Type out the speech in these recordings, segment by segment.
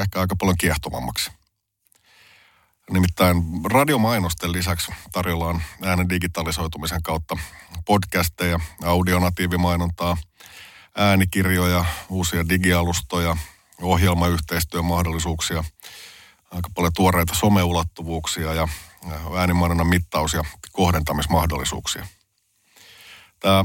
ehkä aika paljon kiehtovammaksi. Nimittäin radiomainosten lisäksi tarjolla on äänen digitalisoitumisen kautta podcasteja, audionatiivimainontaa, äänikirjoja, uusia digialustoja, ohjelmayhteistyömahdollisuuksia, aika paljon tuoreita someulottuvuuksia ja äänimainonnan mittaus- ja kohdentamismahdollisuuksia. Tämä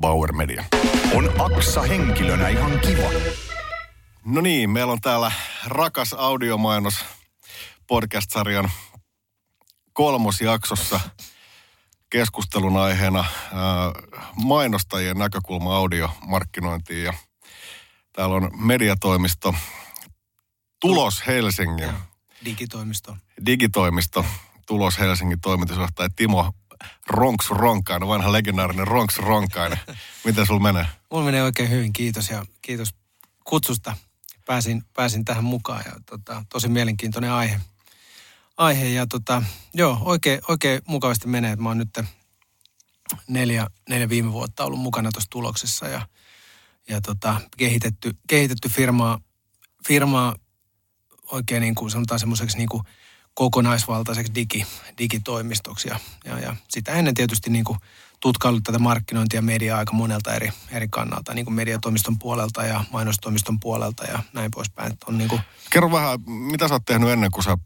Bauer Media. On Aksa henkilönä ihan kiva. No niin, meillä on täällä rakas audiomainos podcast-sarjan kolmosjaksossa keskustelun aiheena ää, mainostajien näkökulma audiomarkkinointiin. Ja täällä on mediatoimisto Tulos Helsingin. Digitoimisto. Digitoimisto Tulos Helsingin toimitusjohtaja Timo Ronks Ronkainen, vanha legendaarinen Ronks Ronkainen. Miten sul menee? Mulla menee oikein hyvin, kiitos ja kiitos kutsusta. Pääsin, pääsin tähän mukaan ja tota, tosi mielenkiintoinen aihe. Aihe ja tota, joo, oikein, oikein mukavasti menee, mä oon nyt neljä, neljä viime vuotta ollut mukana tuossa tuloksessa ja, ja tota, kehitetty, kehitetty firmaa, firmaa oikein niin kuin sanotaan semmoiseksi niin kuin kokonaisvaltaiseksi digi, digitoimistoksi. Ja, ja, ja sitä ennen tietysti niin kuin tutkaillut tätä markkinointia ja mediaa aika monelta eri, eri kannalta, niin kuin mediatoimiston puolelta ja mainostoimiston puolelta ja näin poispäin. On niin kuin... Kerro vähän, mitä sä oot tehnyt ennen kuin sä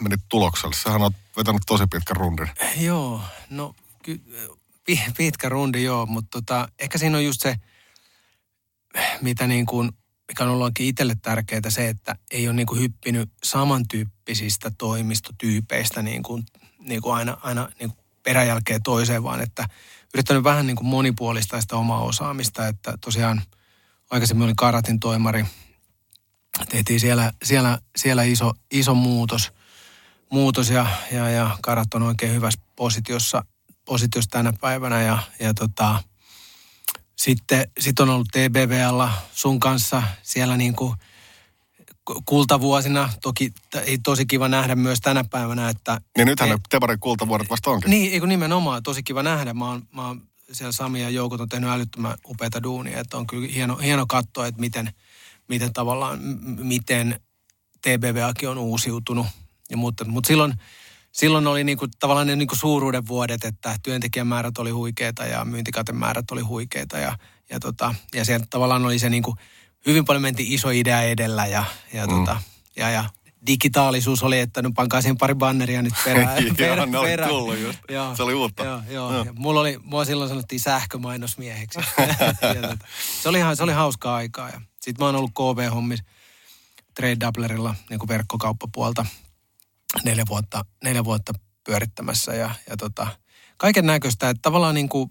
menit tulokselle? Sähän oot vetänyt tosi pitkän rundin. Joo, no ky, pitkä rundi joo, mutta tota, ehkä siinä on just se, mitä niin kuin mikä on ollut itselle tärkeää se, että ei ole niin kuin hyppinyt samantyyppisistä toimistotyypeistä niin kuin, niin kuin aina, aina niin kuin peräjälkeen toiseen, vaan että yrittänyt vähän niin kuin monipuolista sitä omaa osaamista, että tosiaan aikaisemmin olin karatin toimari, tehtiin siellä, siellä, siellä iso, iso muutos, muutos ja, ja, ja karat on oikein hyvässä positiossa, positiossa tänä päivänä. Ja, ja tota, sitten sit on ollut TBValla sun kanssa siellä niin kuin kultavuosina. Toki ei tosi kiva nähdä myös tänä päivänä, että... Niin nythän ne Tebarin kultavuodet vasta onkin. Niin, eikö nimenomaan. Tosi kiva nähdä. Mä oon, mä oon siellä Sami ja Joukot on tehnyt älyttömän upeita duunia. Että on kyllä hieno, hieno katsoa, että miten, miten tavallaan, miten TBVakin on uusiutunut. Ja mutta, mutta silloin, silloin oli niinku, tavallaan ne niinku suuruuden vuodet, että työntekijämäärät oli huikeita ja myyntikatemäärät oli huikeita ja, ja, tota, ja siellä tavallaan oli se niinku, hyvin paljon mentiin iso idea edellä ja, ja, mm. tota, ja, ja digitaalisuus oli, että nyt pankaa siihen pari banneria nyt perään. perä, ne perä. oli tullut just. Joo, se oli uutta. Joo, joo. joo. mulla oli, mua silloin sanottiin sähkömainosmieheksi. ja, tota, se, oli, se oli hauskaa aikaa. Ja sitten mä oon ollut KV-hommissa Trade Doublerilla niin kuin verkkokauppapuolta neljä vuotta, neljä vuotta pyörittämässä ja, ja tota, kaiken näköistä. Että tavallaan niin kuin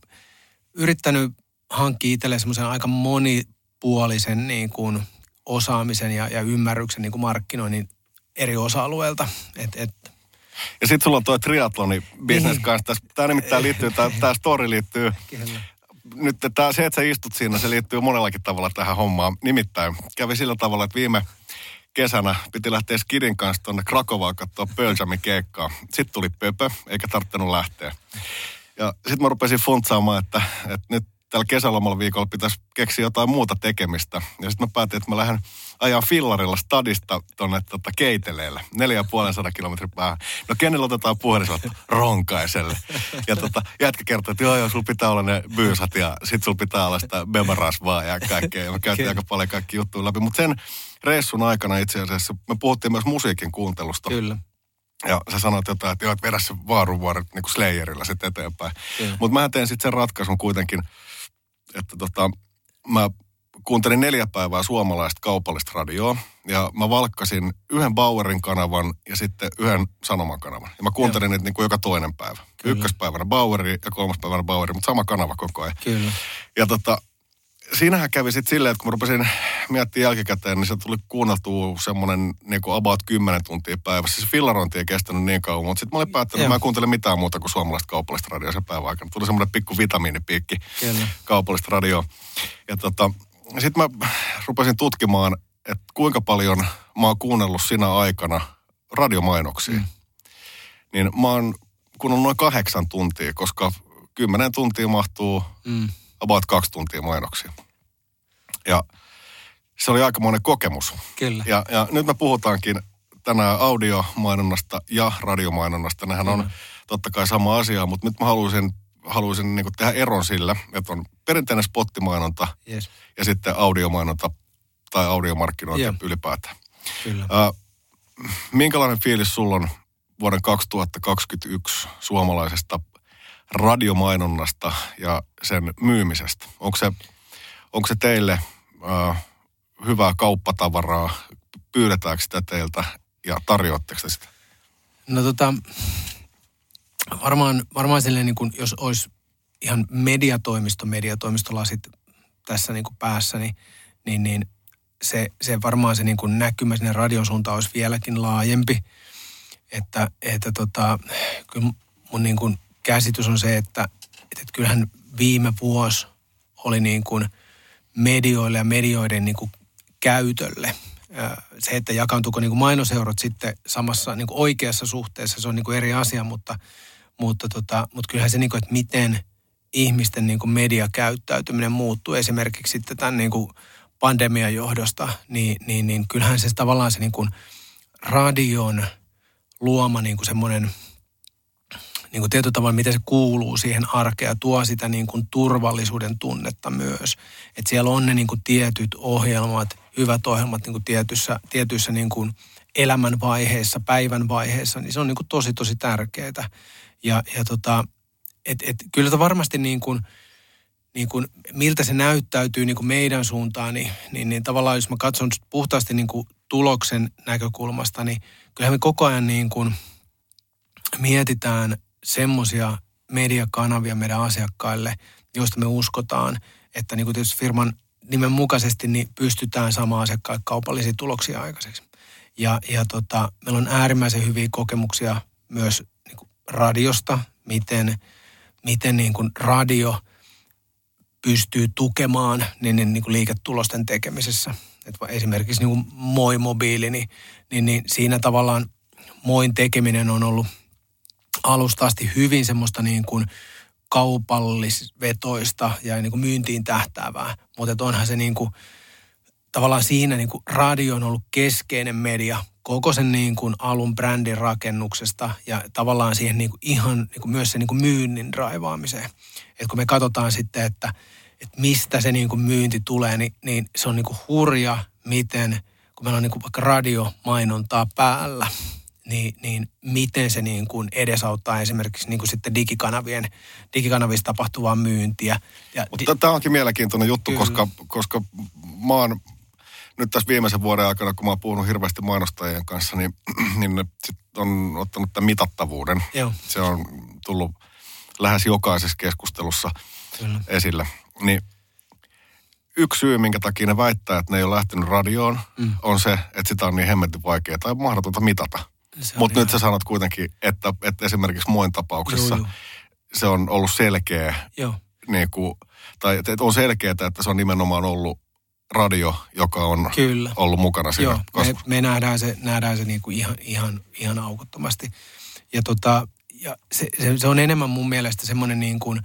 yrittänyt hankkia itselleen semmoisen aika monipuolisen niin kuin osaamisen ja, ja ymmärryksen niin kuin markkinoinnin eri osa-alueilta. Et, et, ja sitten sulla on tuo triatloni business niin. kanssa. Tämä nimittäin liittyy, tämä story liittyy Kyllä. nyt tää, se, että sä istut siinä, se liittyy monellakin tavalla tähän hommaan. Nimittäin kävi sillä tavalla, että viime kesänä piti lähteä Skidin kanssa tuonne Krakovaan katsoa Pölsämin keikkaa. Sitten tuli pöpö, eikä tarvinnut lähteä. Ja sitten mä rupesin funtsaamaan, että, että nyt tällä kesälomalla viikolla pitäisi keksiä jotain muuta tekemistä. Ja sitten mä päätin, että mä lähden ajaa fillarilla stadista tuonne tota, Keiteleelle, neljä ja puolen sadan kilometrin päähän. No kenellä otetaan puhelin, ronkaiselle. Ja tota, jätkä kertoi, että joo joo, sulla pitää olla ne byysat ja sit sulla pitää olla sitä bemarasvaa ja kaikkea. Ja mä käytiin aika paljon kaikki juttuja läpi. Mutta sen reissun aikana itse asiassa me puhuttiin myös musiikin kuuntelusta. Kyllä. Ja sä sanoit jotain, että joo, että vedä se vaaruvuori niin kuin Slayerilla sitten eteenpäin. Mutta mä teen sitten sen ratkaisun kuitenkin, että tota, mä kuuntelin neljä päivää suomalaista kaupallista radioa ja mä valkkasin yhden Bauerin kanavan ja sitten yhden Sanoman kanavan. Ja mä kuuntelin Joo. niitä niin kuin joka toinen päivä. Kyllä. Ykköspäivänä Baueri ja kolmaspäivänä Baueri, mutta sama kanava koko ajan. Kyllä. Ja tota, siinähän kävi sitten silleen, että kun mä rupesin miettimään jälkikäteen, niin se tuli kuunneltua semmoinen niin about 10 tuntia päivässä. Se fillarointi ei kestänyt niin kauan, mutta sitten mä olin päättänyt, että mä en kuuntele mitään muuta kuin suomalaista kaupallista radioa sen päivän aikana. Tuli semmoinen pikku vitamiinipiikki Kyllä. kaupallista radioa. Ja tota, sitten mä rupesin tutkimaan, että kuinka paljon mä oon kuunnellut sinä aikana radiomainoksia. Mm. Niin mä oon kuunnellut noin kahdeksan tuntia, koska kymmenen tuntia mahtuu mm. About kaksi tuntia mainoksia. Ja se oli aikamoinen kokemus. Kyllä. Ja, ja nyt me puhutaankin tänään audiomainonnasta ja radiomainonnasta. Nehän on mm. totta kai sama asia, mutta nyt mä haluaisin haluaisin niin tehdä eron sillä, että on perinteinen spottimainonta yes. ja sitten audiomainonta tai audiomarkkinointi yeah. ylipäätään. Kyllä. Äh, minkälainen fiilis sulla on vuoden 2021 suomalaisesta radiomainonnasta ja sen myymisestä? Onko se, onko se teille äh, hyvää kauppatavaraa? Pyydetäänkö sitä teiltä ja tarjoatteko sitä? No tota, varmaan, varmaan silleen niin kuin, jos olisi ihan mediatoimisto, mediatoimistolasit tässä niin kuin päässä, niin, niin, niin se, se varmaan se niin kuin näkymä sinne radion suuntaan olisi vieläkin laajempi. Että, että tota, kyllä mun niin kuin käsitys on se, että, että kyllähän viime vuosi oli niin kuin medioille ja medioiden niin kuin käytölle. Se, että jakaantuuko niin kuin mainoseurot sitten samassa niin kuin oikeassa suhteessa, se on niin kuin eri asia, mutta – mutta, tota, mutta kyllähän se, niin kuin, että miten ihmisten niin kuin mediakäyttäytyminen muuttuu esimerkiksi sitten tämän niin kuin pandemian johdosta, niin, niin, niin kyllähän se tavallaan se niin kuin radion luoma niin kuin semmoinen niin kuin tietyllä tavalla, miten se kuuluu siihen arkeen tuo sitä niin kuin turvallisuuden tunnetta myös. Että siellä on ne niin kuin tietyt ohjelmat, hyvät ohjelmat niin kuin tietyssä, tietyissä niin kuin elämän vaiheessa, päivän vaiheessa, niin se on niin kuin tosi tosi tärkeää. Ja, ja tota, et, et, kyllä varmasti niin kuin, niin kuin, miltä se näyttäytyy niin kuin meidän suuntaan, niin, niin, niin tavallaan jos mä katson puhtaasti niin kuin tuloksen näkökulmasta, niin kyllähän me koko ajan niin kuin mietitään semmoisia mediakanavia meidän asiakkaille, joista me uskotaan, että niin kuin tietysti firman nimen mukaisesti niin pystytään saamaan asiakkaille kaupallisia tuloksia aikaiseksi. Ja, ja tota, meillä on äärimmäisen hyviä kokemuksia myös radiosta, miten, miten niin kuin radio pystyy tukemaan niin, niin, niin kuin liiketulosten tekemisessä. Et esimerkiksi niin kuin Moi mobiili, niin, niin, niin siinä tavallaan Moin tekeminen on ollut alusta asti hyvin semmoista niin kuin kaupallisvetoista ja niin kuin myyntiin tähtäävää. Mutta onhan se niin kuin, tavallaan siinä niin kuin radio on ollut keskeinen media koko sen niin kuin alun brändin rakennuksesta ja tavallaan siihen niin kuin ihan niin kuin myös se niin kuin myynnin raivaamiseen. Et kun me katsotaan sitten, että, että mistä se niin kuin myynti tulee, niin, niin se on niin kuin hurja, miten, kun meillä on niin kuin vaikka radiomainontaa päällä, niin, niin miten se niin kuin edesauttaa esimerkiksi niin kuin sitten digikanavien, digikanavissa tapahtuvaa myyntiä. Ja Mutta di- tämä onkin mielenkiintoinen juttu, koska, koska mä oon nyt tässä viimeisen vuoden aikana, kun mä oon puhunut hirveästi mainostajien kanssa, niin, niin ne sit on ottanut tämän mitattavuuden. Joo. Se on tullut lähes jokaisessa keskustelussa Kyllä. esille. Niin yksi syy, minkä takia ne väittää, että ne ei ole lähtenyt radioon, mm. on se, että sitä on niin hemmetin vaikea tai mahdotonta mitata. Mutta nyt sä sanot kuitenkin, että, että esimerkiksi muin tapauksessa joo, joo. se on ollut selkeä, joo. Niin kuin, tai että on selkeää, että se on nimenomaan ollut radio, joka on Kyllä. ollut mukana siinä Joo, me, kasvussa. me nähdään se, nähdään se niinku ihan, ihan, ihan aukottomasti. Ja, tota, ja se, se, se, on enemmän mun mielestä semmoinen niin kuin,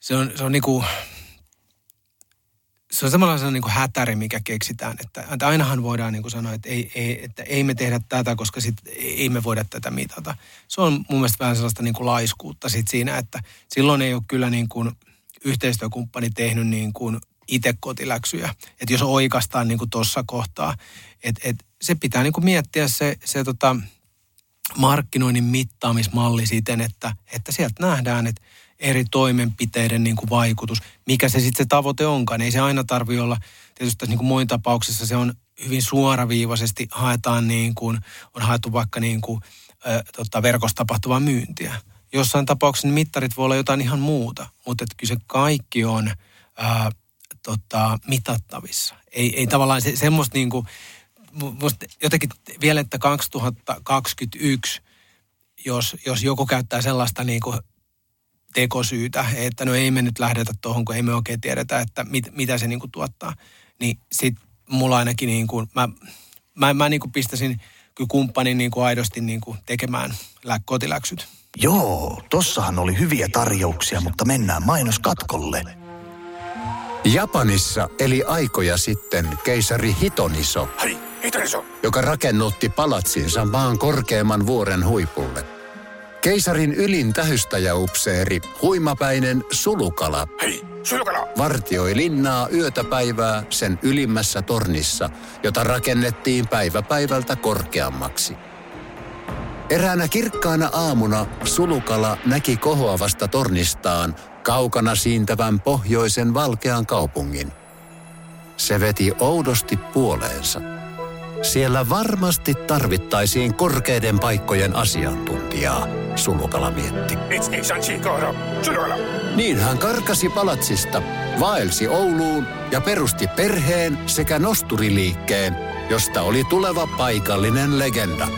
se on, se on niinku, se on semmoinen niin kuin hätäri, mikä keksitään. Että, että ainahan voidaan niin kuin sanoa, että ei, ei, että ei me tehdä tätä, koska sit ei me voida tätä mitata. Se on mun mielestä vähän sellaista niin kuin laiskuutta sit siinä, että silloin ei ole kyllä niin kuin yhteistyökumppani tehnyt niin kuin itse kotiläksyjä. Että jos oikastaan niin tuossa kohtaa, että et se pitää niin kuin miettiä se, se tota, markkinoinnin mittaamismalli siten, että, että sieltä nähdään, että eri toimenpiteiden niin kuin vaikutus, mikä se sitten se tavoite onkaan. Ei se aina tarvi olla, tietysti tässä niin kuin muin tapauksessa se on hyvin suoraviivaisesti haetaan niin kuin, on haettu vaikka niin kuin, ö, tota, verkossa tapahtuvaa myyntiä. Jossain tapauksessa mittarit voi olla jotain ihan muuta, mutta että kyllä se kaikki on ää, tota, mitattavissa. Ei, ei tavallaan se, semmoista niin kuin, musta jotenkin vielä, että 2021, jos, jos joku käyttää sellaista niin kuin tekosyytä, että no ei me nyt lähdetä tuohon, kun ei me oikein tiedetä, että mit, mitä se niin kuin tuottaa, niin sit mulla ainakin niin kuin, mä, mä, mä niin kuin pistäisin kyllä kumppanin niin kuin aidosti niin kuin tekemään lä- kotiläksyt. Joo, tossahan oli hyviä tarjouksia, mutta mennään mainoskatkolle. Japanissa eli aikoja sitten keisari Hitoniso, Hei, Hitariso! joka rakennutti palatsinsa maan korkeimman vuoren huipulle. Keisarin ylin tähystäjäupseeri, huimapäinen Sulukala, Hei, sulkala! vartioi linnaa yötä päivää sen ylimmässä tornissa, jota rakennettiin päivä päivältä korkeammaksi. Eräänä kirkkaana aamuna Sulukala näki kohoavasta tornistaan kaukana siintävän pohjoisen valkean kaupungin. Se veti oudosti puoleensa. Siellä varmasti tarvittaisiin korkeiden paikkojen asiantuntijaa, Sulukala mietti. Sulkala! Niin hän karkasi palatsista, vaelsi Ouluun ja perusti perheen sekä nosturiliikkeen, josta oli tuleva paikallinen legenda.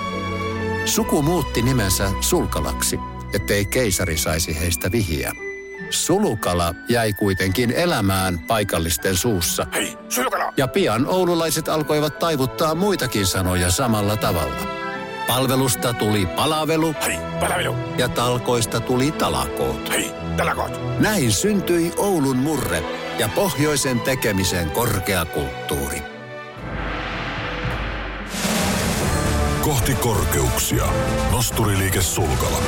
Suku muutti nimensä Sulkalaksi, ettei keisari saisi heistä vihiä. Sulukala jäi kuitenkin elämään paikallisten suussa, Hei, sulkala! ja pian oululaiset alkoivat taivuttaa muitakin sanoja samalla tavalla. Palvelusta tuli palavelu Hei, palavelu! ja talkoista tuli talakoot. Hei, talakot! Näin syntyi Oulun murre ja pohjoisen tekemisen korkeakulttuuri. Kohti korkeuksia. Nosturiliike Sulkala.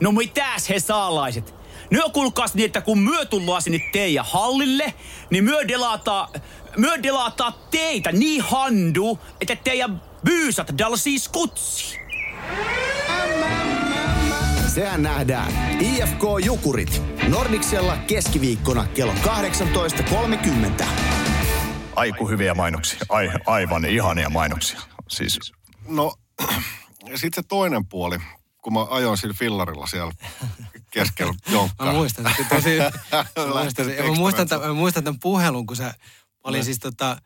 No mitäs he saalaiset? Nyö kuulkaas niin, että kun myö tullaan sinne teidän hallille, niin myö delataa, myö delataa teitä niin handu, että teidän byysat dalsii skutsi. Sehän nähdään. IFK Jukurit. Nordiksella keskiviikkona kello 18.30. Aiku hyviä mainoksia. Ai, aivan ihania mainoksia. Siis No, sitten se toinen puoli, kun mä ajoin sillä fillarilla siellä keskellä jonkkaa. Mä muistan sen tosi, mä muistan. Ja mä muistan, tämän, mä muistan tämän puhelun, kun sä, olin siis tota,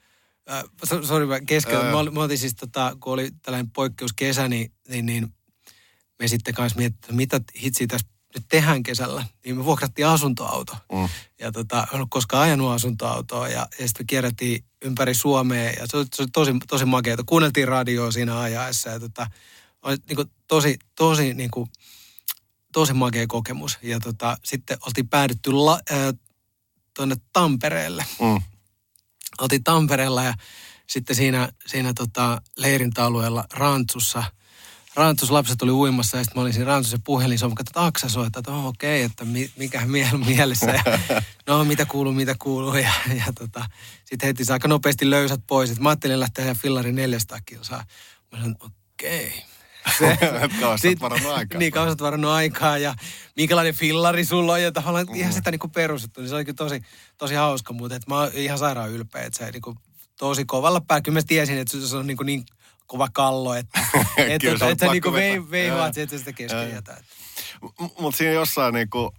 äh, so- sori mä keskellä, mä, mä olin siis tota, kun oli tällainen poikkeuskesä, niin, niin, niin me sitten kanssa mietittiin, että mitä hitsiä tässä nyt tehdään kesällä, niin me vuokrattiin asuntoauto. Mm. Ja tota, en ollut koskaan ajanut asuntoautoa ja, ja sitten me kierrättiin ympäri Suomea ja se oli, se oli tosi, tosi makeata. Kuunneltiin radioa siinä ajaessa ja tota, oli niin kuin tosi, tosi niin kuin, tosi makea kokemus. Ja tota, sitten oltiin päädytty la, äh, tuonne Tampereelle. Mm. Oltiin Tampereella ja sitten siinä, siinä tota, leirintäalueella Rantsussa, Rantsus lapset oli uimassa ja sitten mä olin siinä Rantsussa puhelin, se on että Aksa soittaa, että oh, okei, okay, että mi, mikä miel, mielessä. Ja, no mitä kuuluu, mitä kuuluu. Ja, ja tota, sitten heti aika nopeasti löysät pois. Et mä ajattelin lähteä ja fillari 400 kilsaa. Mä sanoin, okei. Okay. Sit- varannut aikaa. Niin, kauan varannut aikaa ja minkälainen fillari sulla on ja tavallaan ihan sitä niinku perustettu. Niin se oli kyllä tosi, tosi hauska, mutta et mä oon ihan sairaan ylpeä, että se niinku tosi kovalla päällä. Kyllä mä tiesin, että se on niinku niin kova kallo, että et, Kyllä et, se et sä niinku vetää. vei, veivaat että sitä kesken Joo. jätä. Mutta siinä jossain niinku,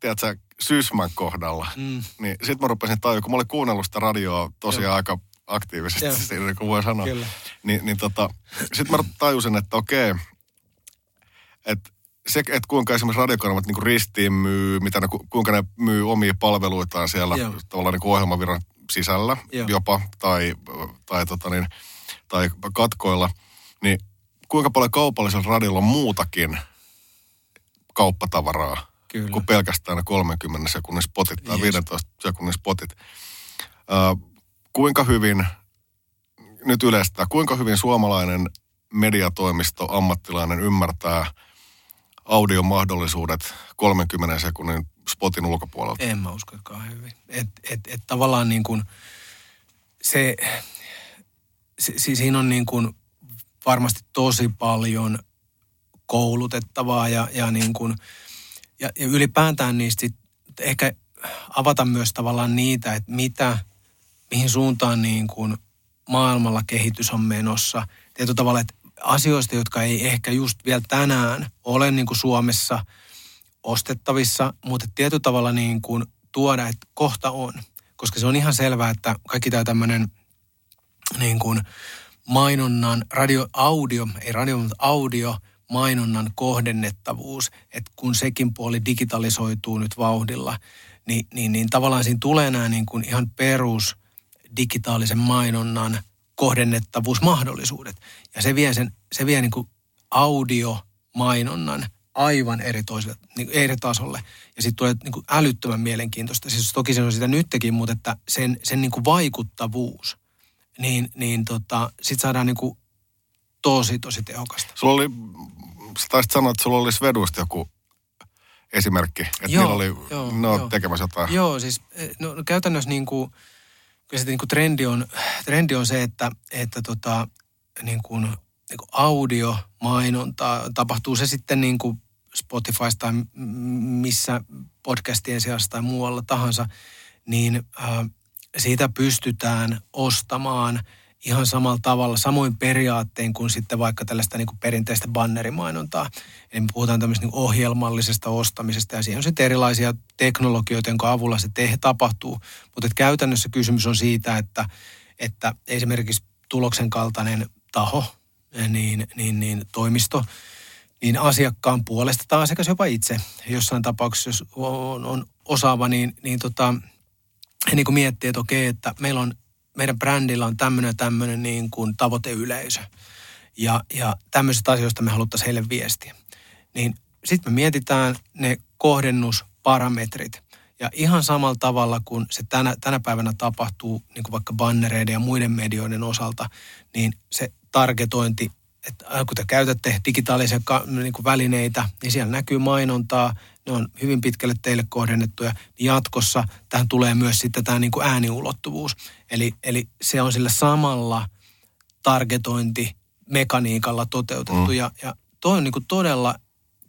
tiedätkö, Sysmän kohdalla, Mm. niin sit mä rupesin tajua, kun mä olin kuunnellut sitä radioa tosiaan Joo. aika aktiivisesti, siinä, niin kuin voi sanoa. Kyllä. Niin, niin tota, sit mä tajusin, että okei, että se, että kuinka esimerkiksi radiokanavat niin ristiin myy, mitä ne, ku- kuinka ne myy omia palveluitaan siellä Joo. tavallaan niin ohjelmavirran sisällä Joo. jopa, tai, tai, tota niin, tai katkoilla, niin kuinka paljon kaupallisella radiolla on muutakin kauppatavaraa Kyllä. kuin pelkästään ne 30 sekunnin spotit tai Yes. 15 sekunnin spotit. Ö, kuinka hyvin, nyt yleistä, kuinka hyvin suomalainen mediatoimisto, ammattilainen ymmärtää audiomahdollisuudet 30 sekunnin spotin ulkopuolelta? En mä usko, että kauhean hyvin. Et, et, et tavallaan niin kuin se, se, si- siinä on niin kuin varmasti tosi paljon koulutettavaa ja, ja, niin kuin, ja, ja ylipäätään niistä ehkä avata myös tavallaan niitä, että mitä, mihin suuntaan niin kuin maailmalla kehitys on menossa. Tietyllä tavalla, että asioista, jotka ei ehkä just vielä tänään ole niin kuin Suomessa ostettavissa, mutta tietyllä tavalla niin kuin tuoda, että kohta on. Koska se on ihan selvää, että kaikki tämä tämmöinen niin kuin mainonnan, radio, audio, ei radio, mutta audio, mainonnan kohdennettavuus, että kun sekin puoli digitalisoituu nyt vauhdilla, niin, niin, niin tavallaan siinä tulee nämä niin kuin ihan perus digitaalisen mainonnan kohdennettavuusmahdollisuudet. Ja se vie, sen, se vie niin kuin audiomainonnan aivan eri, toiselle, niin eri tasolle. Ja sitten tulee niin kuin älyttömän mielenkiintoista. Siis toki se on sitä nytkin, mutta että sen, sen niin kuin vaikuttavuus, niin, niin tota, sitten saadaan niin kuin tosi, tosi tehokasta. Sulla oli, sä taisit sanoa, että sulla oli Svedusta joku esimerkki, että Joo, niillä oli, joo, ne joo. tekemässä jotain. Joo, siis eh, no käytännössä niin kuin, kyllä se niin kuin trendi, on, trendi on se, että, että tota, niin kuin, niin kuin audiomainontaa tapahtuu se sitten niin kuin Spotifysta tai missä podcastien seassa tai muualla tahansa, niin äh, siitä pystytään ostamaan ihan samalla tavalla, samoin periaatteen kuin sitten vaikka tällaista niin kuin perinteistä bannerimainontaa. Eli me puhutaan tämmöisestä niin ohjelmallisesta ostamisesta ja siihen on sitten erilaisia teknologioita, jonka avulla se te- tapahtuu. Mutta käytännössä kysymys on siitä, että, että esimerkiksi tuloksen kaltainen taho, niin, niin, niin toimisto, niin asiakkaan puolesta tai asiakas jopa itse jossain tapauksessa, jos on, on osaava, niin, niin tota, niin kuin miettii, että okei, että meillä on, meidän brändillä on tämmöinen ja tämmöinen niin kuin tavoiteyleisö. Ja, ja tämmöisistä asioista me haluttaisiin heille viestiä. Niin sitten me mietitään ne kohdennusparametrit. Ja ihan samalla tavalla kuin se tänä, tänä päivänä tapahtuu niin kuin vaikka bannereiden ja muiden medioiden osalta, niin se targetointi, että äh, kun te käytätte digitaalisia niin kuin välineitä, niin siellä näkyy mainontaa, ne on hyvin pitkälle teille kohdennettuja. Niin jatkossa tähän tulee myös sitten tämä niin kuin ääniulottuvuus. Eli, eli se on sillä samalla targetointimekaniikalla toteutettu. Mm. Ja, ja toi on niin kuin todella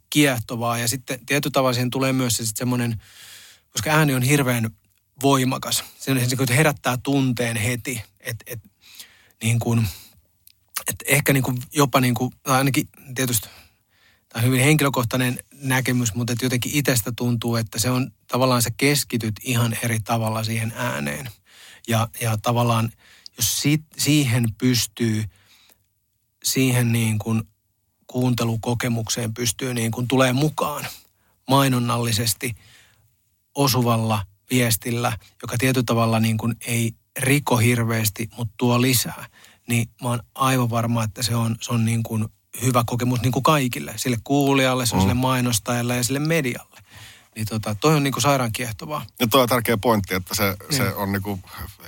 kiehtovaa. Ja sitten tietyllä tavalla siihen tulee myös se sitten semmoinen, koska ääni on hirveän voimakas. Se, on- se niin kuin herättää tunteen heti. Että et, niin kuin, et ehkä niin kuin jopa niin kuin, tai ainakin tietysti tämä on hyvin henkilökohtainen näkemys, mutta että jotenkin itsestä tuntuu, että se on tavallaan se keskityt ihan eri tavalla siihen ääneen. Ja, ja tavallaan, jos si, siihen pystyy, siihen niin kuin kuuntelukokemukseen pystyy niin kuin tulee mukaan mainonnallisesti osuvalla viestillä, joka tietyllä tavalla niin kuin ei riko hirveästi, mutta tuo lisää, niin mä oon aivan varma, että se on, se on niin kuin hyvä kokemus niin kuin kaikille. Sille kuulijalle, se on sille mainostajalle ja sille medialle. Niin tota, toi on niin kuin sairaan kiehtovaa. Ja tuo on tärkeä pointti, että se, se Niin. on niinku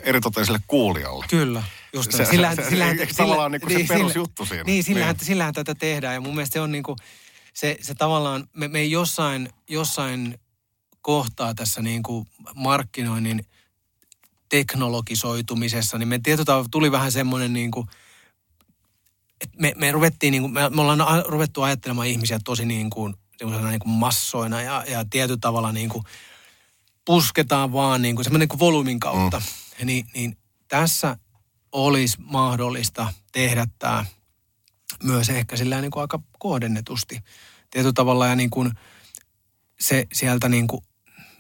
eritoten sille kuulijalle. Kyllä. Just Se- se, se- sillähän, se- eikö tavallaan niinku se perusjuttu siinä? Niin, sillähän, Niin. sillähän tätä tehdään. Ja mun mielestä se on niinku, se, se tavallaan, me, me jossain, jossain kohtaa tässä niinku markkinoinnin teknologisoitumisessa, niin me tietyllä tuli vähän semmoinen niinku, että me, me ruvettiin niinku, me, me ollaan a- ruvettu ajattelemaan ihmisiä tosi niin kuin, niin kuin massoina ja, ja tietyllä tavalla niin kuin pusketaan vaan niin kuin semmoinen niin kuin volyymin kautta. Mm. Niin, niin tässä olisi mahdollista tehdä tämä myös ehkä sillä niin kuin aika kohdennetusti tietyllä tavalla ja niin kuin se sieltä niin kuin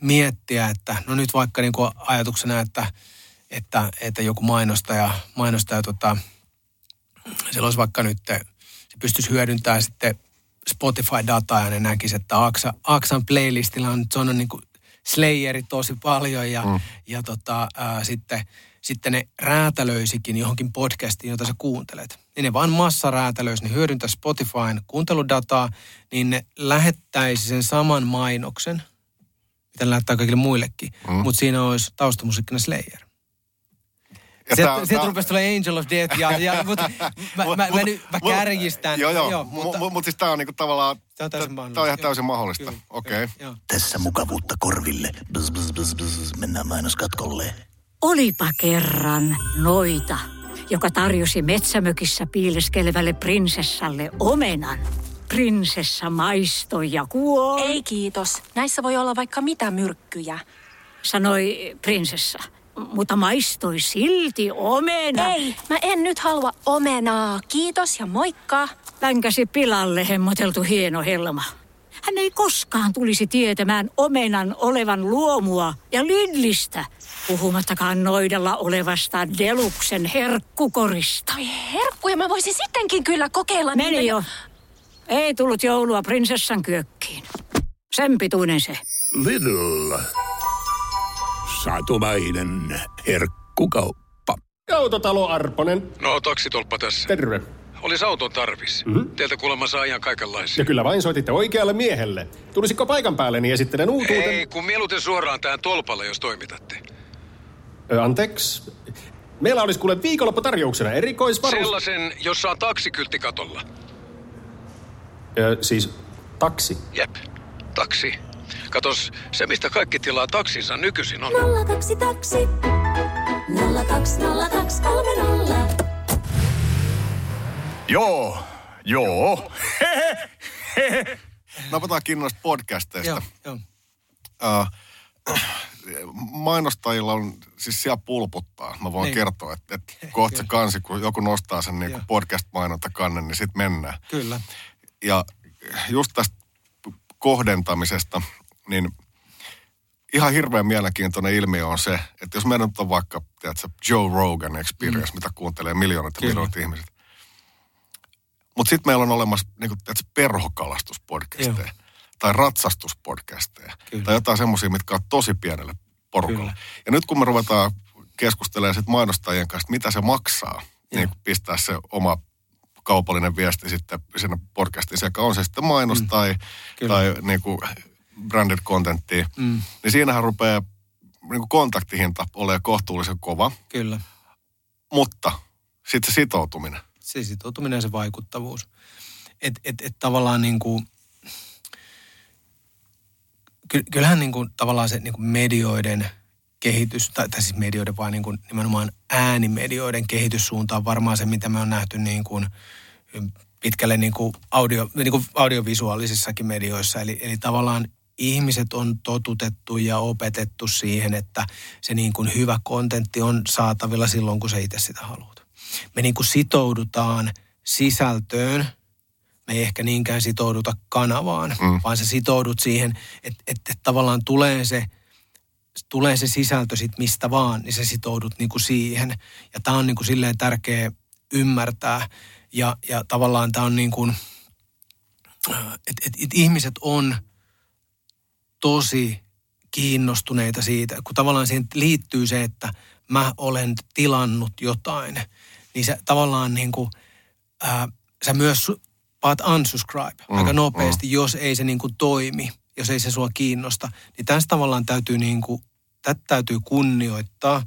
miettiä, että no nyt vaikka niin kuin ajatuksena, että, että, että joku mainostaja, mainostaja tota, siellä olisi vaikka nyt, se pystyisi hyödyntämään sitten Spotify-dataa ja ne näkisi, että Aksa, Aksan playlistilla on, se on niin kuin Slayeri tosi paljon ja, mm. ja tota, ää, sitten, sitten ne räätälöisikin johonkin podcastiin, jota sä kuuntelet. Niin ne vaan massa räätälöisi, ne hyödyntää Spotifyn kuunteludataa, niin ne lähettäisi sen saman mainoksen, ne lähettää kaikille muillekin, mm. mutta siinä olisi taustamusiikkina Slayer. Sieltä, rupesi tulla Angel of Death, ja, ja, mutta mä, mä, mä, mä, mä kärjistän. Joo, joo, joo mutta mut, mut siis tämä on niinku tavallaan, tämä on, täysin mahdollista. Tämä on ihan täysin mahdollista. Okei. Okay. Tässä mukavuutta korville. Bzz, bzz, bzz, bzz. Mennään mainoskatkolle. Olipa kerran noita, joka tarjosi metsämökissä piileskelevälle prinsessalle omenan. Prinsessa maistoi ja kuoli. Ei kiitos. Näissä voi olla vaikka mitä myrkkyjä. Sanoi prinsessa mutta maistoi silti omena. Ei, mä en nyt halua omenaa. Kiitos ja moikka. Länkäsi pilalle hemmoteltu hieno helma. Hän ei koskaan tulisi tietämään omenan olevan luomua ja lillistä, puhumattakaan noidella olevasta Deluksen herkkukorista. Herkkuja, mä voisin sittenkin kyllä kokeilla. Meni niitä. jo. Ei tullut joulua prinsessan kyökkiin. Sen pituinen se. Lidl satumainen herkkukauppa. Autotalo Arponen. No, taksitolppa tässä. Terve. Olisi auton tarvis. Mm-hmm. Teiltä kuulemma saa ihan kaikenlaisia. Ja kyllä vain soititte oikealle miehelle. Tulisiko paikan päälle, niin esittelen uutuuden. Ei, kun mieluiten suoraan tähän tolpalle, jos toimitatte. Ö, anteeksi. Meillä olisi kuule viikonlopputarjouksena erikoisvarus... Sellaisen, jossa on taksikyltti katolla. Ö, siis taksi? Jep, taksi. Katos, se mistä kaikki tilaa taksinsa nykyisin on... 02 taksi. 0202630. Joo, joo. Napataan kiinni noista podcasteista. Joo, joo. Uh, mainostajilla on, siis siellä pulputtaa. Mä voin niin. kertoa, että, että kohta se kansi, kun joku nostaa sen niin podcast-mainonta kannen, niin sitten mennään. Kyllä. Ja just tästä kohdentamisesta, niin ihan hirveän mielenkiintoinen ilmiö on se, että jos meidän on vaikka, tiedätkö, Joe Rogan Experience, mm. mitä kuuntelee miljoonat ja miljoonat ihmiset. Mutta sitten meillä on olemassa niin kuin, tiedätkö, perhokalastuspodcasteja Joo. tai ratsastuspodcasteja Kyllä. tai jotain semmoisia, mitkä on tosi pienelle porukalle. Kyllä. Ja nyt kun me ruvetaan keskustelemaan sit mainostajien kanssa, mitä se maksaa, Joo. niin pistää se oma kaupallinen viesti sitten sinne podcastiin, sekä on se sitten mainos mm. tai, tai niin kuin branded contenttia, mm. niin siinähän rupeaa niin kuin kontaktihinta olemaan kohtuullisen kova. Kyllä. Mutta sitten se sitoutuminen. Se sitoutuminen ja se vaikuttavuus. Että et, et tavallaan niin kuin, kyllähän niin kuin, tavallaan se niin kuin medioiden kehitys, tai, tai siis medioiden vaan niin kuin, nimenomaan äänimedioiden kehityssuunta on varmaan se, mitä me on nähty niin kuin, pitkälle niin kuin audio, niin kuin audiovisuaalisissakin medioissa. Eli, eli tavallaan ihmiset on totutettu ja opetettu siihen, että se niin kuin hyvä kontentti on saatavilla silloin, kun sä itse sitä haluat. Me niin kuin sitoudutaan sisältöön, me ei ehkä niinkään sitouduta kanavaan, mm. vaan sä sitoudut siihen, että, että, että tavallaan tulee se, tulee se sisältö sit mistä vaan, niin sä sitoudut niin kuin siihen. Ja tämä on niin kuin silleen tärkeä ymmärtää. Ja, ja tavallaan tämä on niin kuin, että et, et ihmiset on – tosi kiinnostuneita siitä, kun tavallaan siihen liittyy se, että mä olen tilannut jotain, niin se tavallaan niin kuin, ää, sä myös paat unsubscribe mm, aika nopeasti, mm. jos ei se niin kuin toimi, jos ei se sua kiinnosta. Niin tästä tavallaan täytyy, niin kuin, tätä täytyy kunnioittaa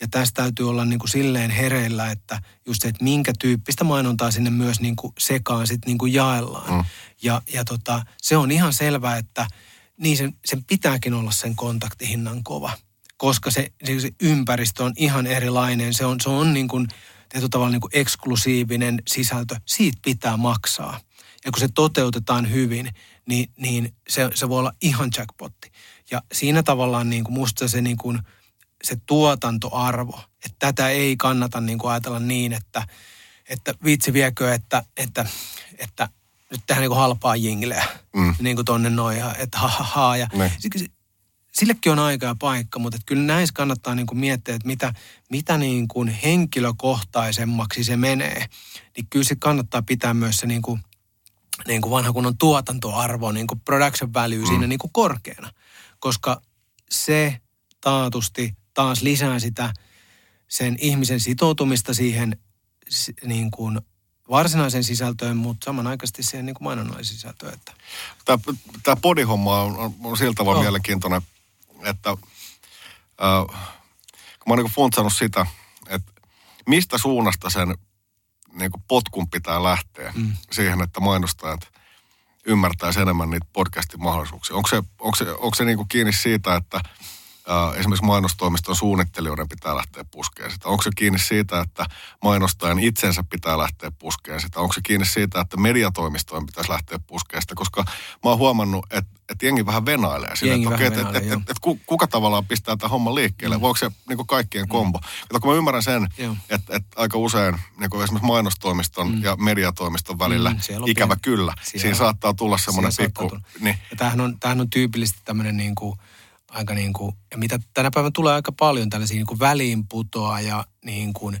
ja tästä täytyy olla niin kuin silleen hereillä, että just se, että minkä tyyppistä mainontaa sinne myös niin kuin sekaan sitten niin kuin jaellaan. Mm. Ja, ja tota, se on ihan selvää, että – niin sen, sen pitääkin olla sen kontaktihinnan kova, koska se, se, se ympäristö on ihan erilainen. Se on, se on niin kuin, tietyllä tavalla niin kuin eksklusiivinen sisältö. Siitä pitää maksaa. Ja kun se toteutetaan hyvin, niin, niin se, se voi olla ihan jackpotti. Ja siinä tavallaan niin kuin musta se, niin kuin, se tuotantoarvo, että tätä ei kannata niin kuin ajatella niin, että, että vitsi viekö, että, että, että nyt tehdään niin kuin halpaa jingleä, mm. niin kuin tonne noin, että ha, ha, ha ja niin. Sillekin on aika ja paikka, mutta kyllä näissä kannattaa niin kuin miettiä, että mitä, mitä niin kuin henkilökohtaisemmaksi se menee, niin kyllä se kannattaa pitää myös se niin kuin niin kuin vanha kunnon tuotantoarvo, niin kuin production value mm. siinä niin kuin korkeana. Koska se taatusti taas lisää sitä sen ihmisen sitoutumista siihen niin kuin varsinaiseen sisältöön, mutta samanaikaisesti siihen niin kuin mainonnalliseen sisältöön. Että. Tämä, tämä podihomma on, on, on siltä vaan Joo. mielenkiintoinen, että äh, kun mä oon niin funtsannut sitä, että mistä suunnasta sen niin kuin potkun pitää lähteä mm. siihen, että mainostajat ymmärtäisi enemmän niitä podcastin mahdollisuuksia. Onko se, onko se, onko se niin kuin kiinni siitä, että äh, esimerkiksi mainostoimiston suunnittelijoiden pitää lähteä puskeen sitä? Onko se kiinni siitä, että mainostajan itsensä pitää lähteä puskeen sitä? Onko se kiinni siitä, että mediatoimistojen pitäisi lähteä puskeen sitä? Koska mä oon huomannut, että, että jengi vähän venailee siinä, Jengi että, okei, että, venailee, joo. että, että ku- kuka tavallaan pistää tämän homman liikkeelle? Mm. Voiko se niin kuin kaikkien kombo? Kato, kun mä ymmärrän sen, että, että aika usein niin kuin esimerkiksi mainostoimiston mm. ja mediatoimiston välillä Mm, mm, ikävä pieni- kyllä. siellä Siinä saattaa tulla semmoinen pikku... tulla. Niin. Ja tämähän on, tämähän on tyypillisesti tämmöinen niin kuin, aika niin kuin, ja mitä tänä päivänä tulee aika paljon tällaisia niin kuin väliinputoa ja niin kuin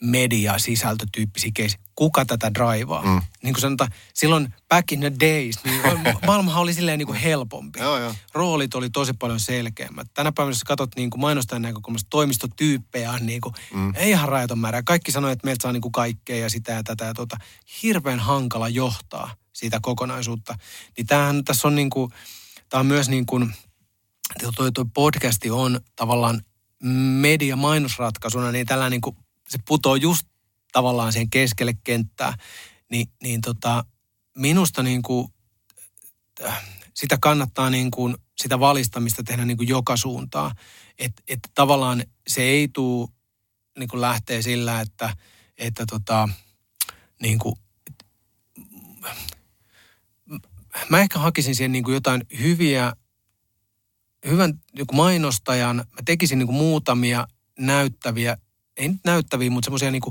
mediasisältötyyppisiä keisi. Kuka tätä draivaa? Mm. Niin kuin sanotaan, silloin back in the days, niin maailmahan oli silleen niin kuin helpompi. Joo, joo. Roolit oli tosi paljon selkeämmät. Tänä päivänä, jos katsot niin kuin mainostajan näkökulmasta, toimistotyyppejä on niin kuin, mm. ei ihan rajaton määrä. Kaikki sanoo, että meiltä saa niin kuin kaikkea ja sitä ja tätä ja tota. Hirveän hankala johtaa siitä kokonaisuutta. Niin tämähän tässä on niin kuin, tämä on myös niin kuin, toi, toi podcasti on tavallaan media-mainosratkaisuna, niin tällä niin kuin, se putoo just tavallaan siihen keskelle kenttää. Ni, niin tota, minusta niin kuin, äh, sitä kannattaa niin kuin, sitä valistamista tehdä niin kuin joka suuntaan. Että et tavallaan se ei tule niin kuin lähtee sillä, että, että tota, niin kuin, mä ehkä hakisin siihen niin kuin jotain hyviä, hyvän joku mainostajan, mä tekisin niin kuin muutamia näyttäviä, ei nyt näyttäviä, mutta semmoisia niin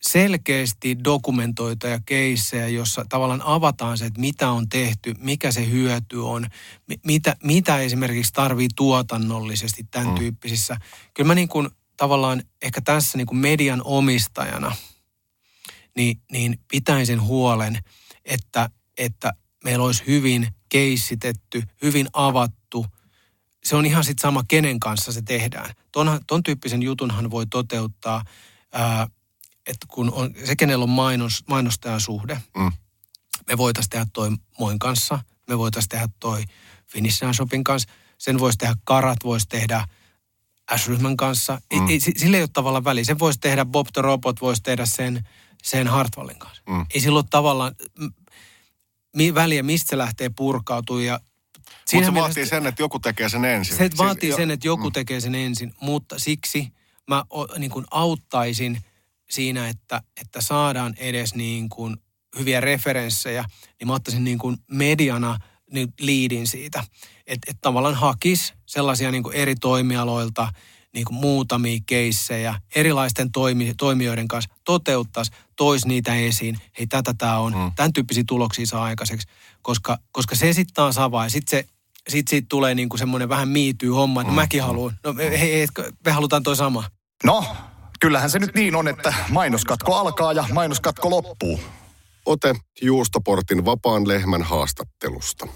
selkeästi dokumentoituja keissejä, jossa tavallaan avataan se, että mitä on tehty, mikä se hyöty on, mi- mitä, mitä esimerkiksi tarvii tuotannollisesti tämän mm. tyyppisissä. Kyllä mä niin kuin tavallaan ehkä tässä niin kuin median omistajana, niin, niin pitäisin huolen, että, että meillä olisi hyvin keissitetty, hyvin avattu. Se on ihan sitten sama, kenen kanssa se tehdään. Ton, ton tyyppisen jutunhan voi toteuttaa, ää, että kun on se, kenellä on mainos, mainostajan suhde, Mm. me voitaisiin tehdä toi Moin kanssa, me voitaisiin tehdä toi Finnish Shopin kanssa, sen voisi tehdä Karat, voisi tehdä S-ryhmän kanssa. Mm. Ei, ei, si- sillä ei ole tavallaan väliä. Sen voisi tehdä Bob the Robot, voisi tehdä sen, sen Hartwallin kanssa. Mm. Ei sillä ole tavallaan väliä, mistä se lähtee purkautumaan. Ja Mutta se vaatii sen, että joku tekee sen ensin. se vaatii jo- sen, että joku mm. tekee sen ensin, mutta siksi mä o, niin kuin auttaisin siinä, että, että saadaan edes niin kuin hyviä referenssejä, niin mä ottaisin niin kuin mediana nyt liidin siitä, että, että tavallaan hakis sellaisia niin kuin eri toimialoilta niin kuin muutamia keissejä erilaisten toimi, toimijoiden kanssa, toteuttaisi, tois niitä esiin, hei tätä tämä on, mm. tämän tyyppisiä tuloksia saa aikaiseksi, koska, koska se sitten taas avaa ja sitten se sitten siitä tulee niinku semmoinen vähän miityy homma, että mm. mäkin haluan. No hei, hei, etkö- me halutaan toi sama. No, kyllähän se nyt niin on, että mainoskatko alkaa ja mainoskatko loppuu. Ote Juustoportin vapaan lehmän haastattelusta.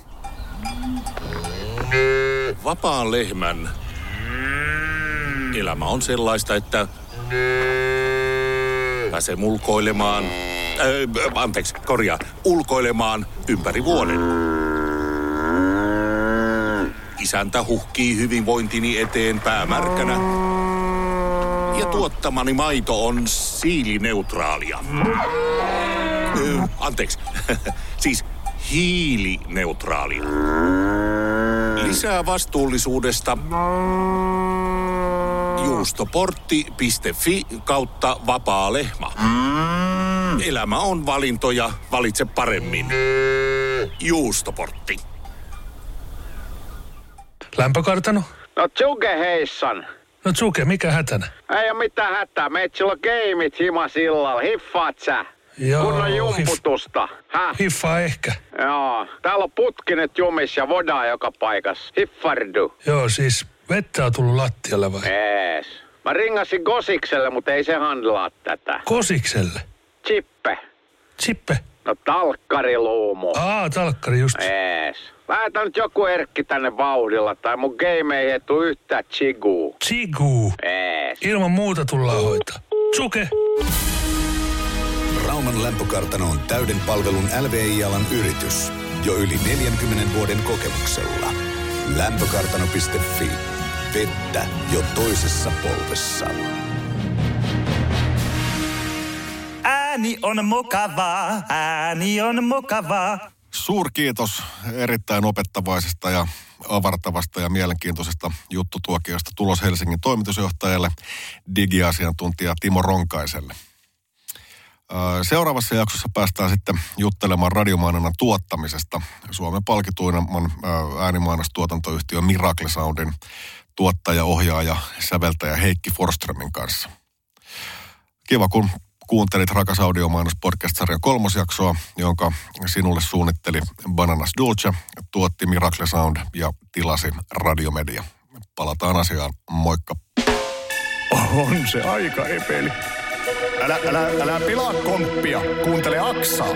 Vapaan lehmän elämä on sellaista, että pääsee mulkoilemaan, öö, anteeksi, korjaa, ulkoilemaan ympäri vuoden. Isäntä huhkii hyvinvointini eteen päämärkänä. Ja tuottamani maito on siilineutraalia. Öö, anteeksi, siis hiilineutraalia. Lisää vastuullisuudesta juustoportti.fi kautta vapaa lehmä. Elämä on valintoja, valitse paremmin. Juustoportti. Lämpökartano? No Tsuke heissan. No Tsuke, mikä hätänä? Ei oo mitään hätää. Meet silloin geimit himas illalla. Hiffaat sä? Joo, Kunnon jumputusta. Häh? Hiffaa ehkä. Joo. Täällä on putki nyt jumis ja vodaa joka paikassa. Hiffardu. Joo, siis vettä on tullut lattialle vai? Ees. Mä ringasin Gosikselle, mutta ei se handlaa tätä. Kosikselle? Chippe. Chippe? No talkkariluumu. Aa, talkkari just. Ees. Lähetä nyt joku erkki tänne vauhdilla, tai mun game ei hetu yhtään chiguu. Chigu. Ees. Ilman muuta tullaan hoitaa. Suke. Rauman lämpökartano on täyden palvelun LVI-alan yritys. Jo yli 40 vuoden kokemuksella. Lämpökartano.fi. Vettä jo toisessa polvessa. Ääni on mukavaa, ääni on mukavaa. Suurkiitos erittäin opettavaisesta ja avartavasta ja mielenkiintoisesta juttutuokiosta tulos Helsingin toimitusjohtajalle, digiasiantuntija Timo Ronkaiselle. Seuraavassa jaksossa päästään sitten juttelemaan radiomainonnan tuottamisesta Suomen palkituinamman äänimainostuotantoyhtiö Miracle Soundin tuottaja, ohjaaja, säveltäjä Heikki Forströmin kanssa. Kiva, kun kuuntelit Rakas Audiomainos podcast-sarjan kolmosjaksoa, jonka sinulle suunnitteli Bananas Dulce, tuotti Miracle Sound ja tilasi Radiomedia. Palataan asiaan. Moikka. On se aika epeli. Älä, älä, älä pilaa komppia. Kuuntele Aksaa.